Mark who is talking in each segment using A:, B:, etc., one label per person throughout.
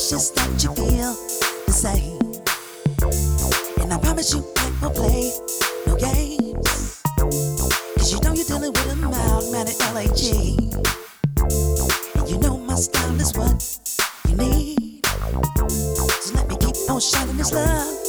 A: it's just that you feel the same. And I promise you, I won't play no games. Cause you know you're dealing with a mild mannered LAG. And you know my style is what you need. So let me keep on shining this love.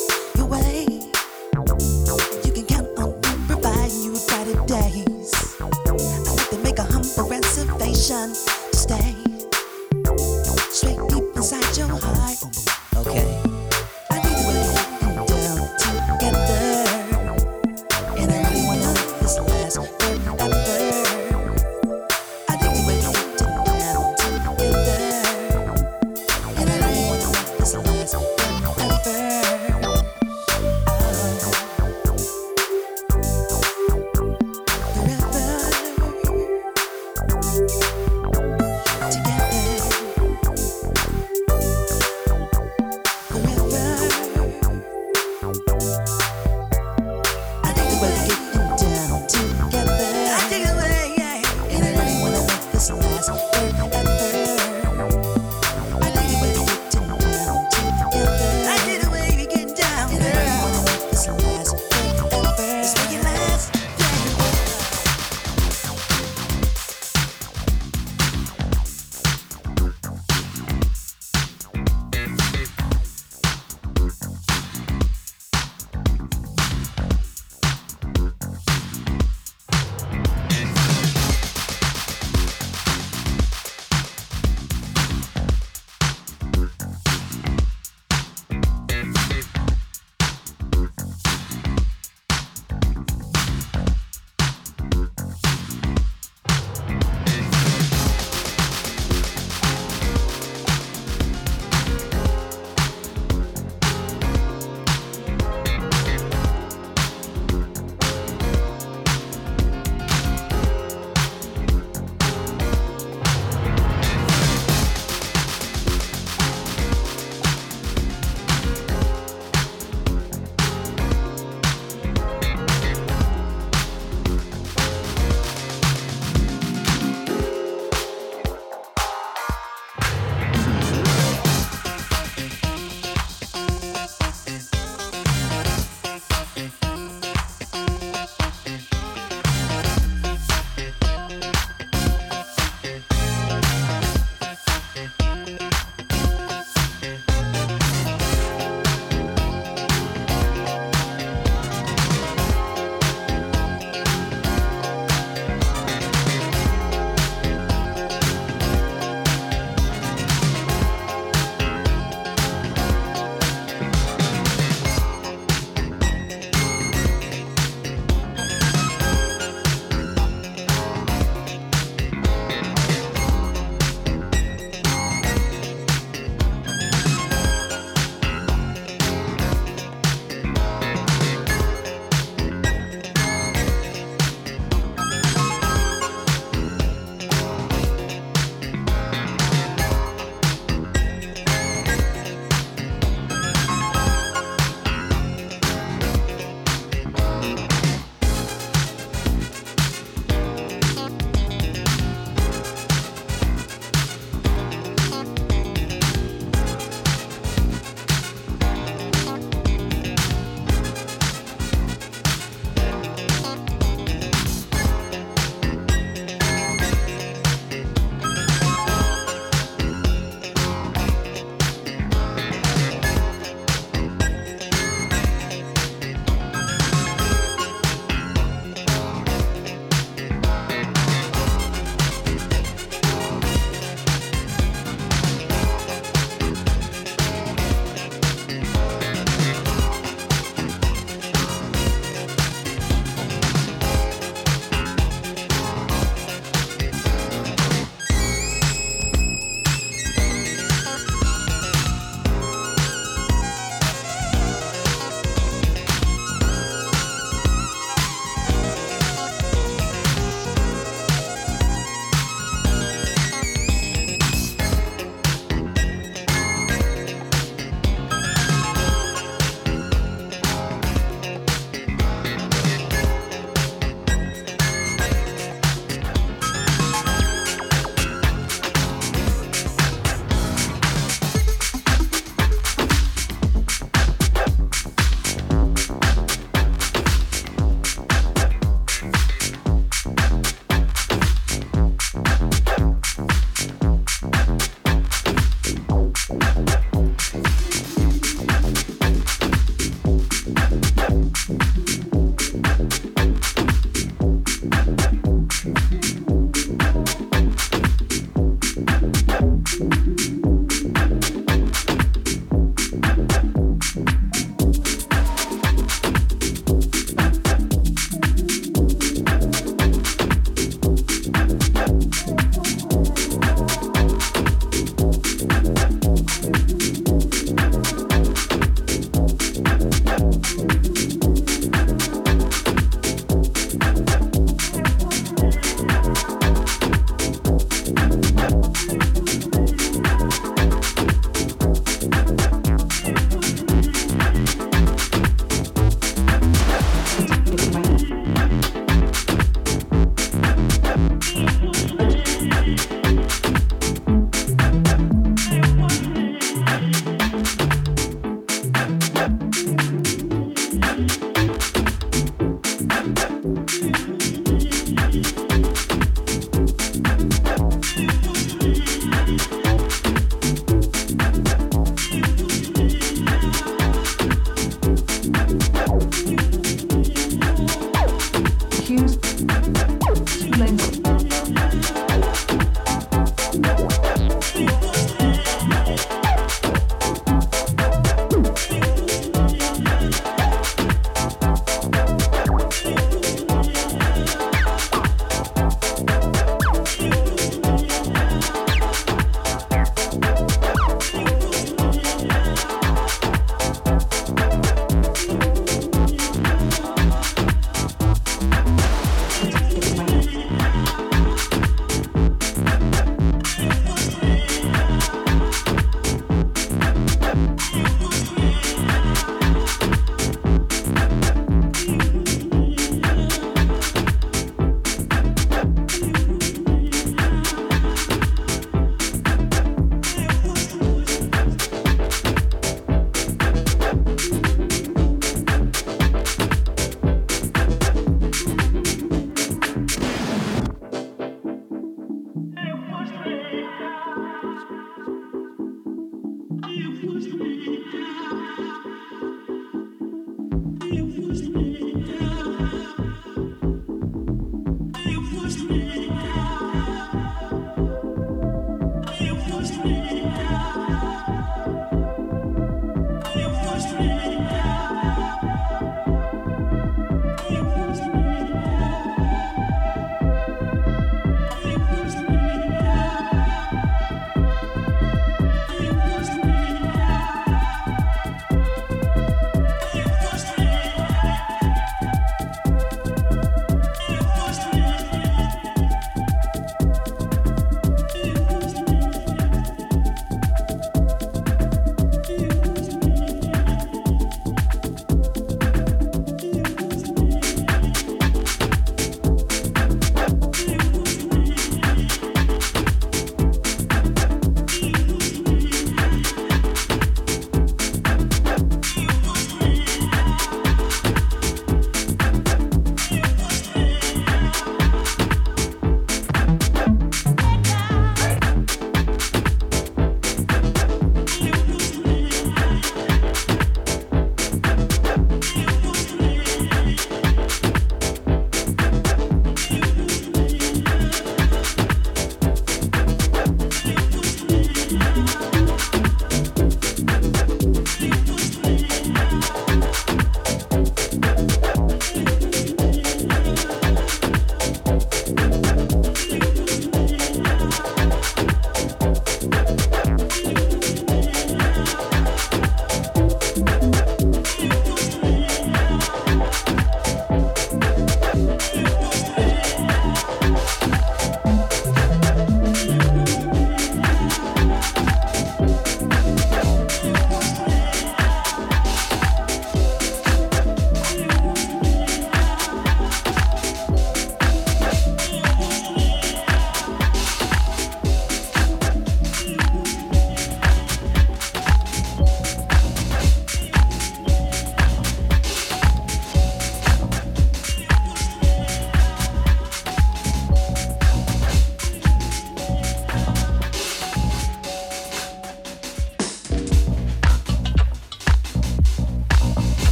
A: Yeah.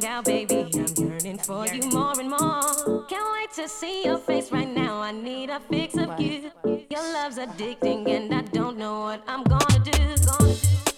A: strung out, baby. I'm yearning for you more and more. Can't wait to see your face right now. I need a fix of you. Your love's addicting, and I don't know what
B: I'm
C: gonna do. Gonna do.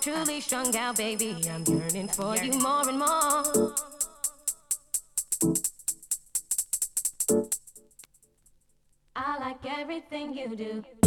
C: truly strung out, baby. I'm yearning for you more and more. I like everything you do.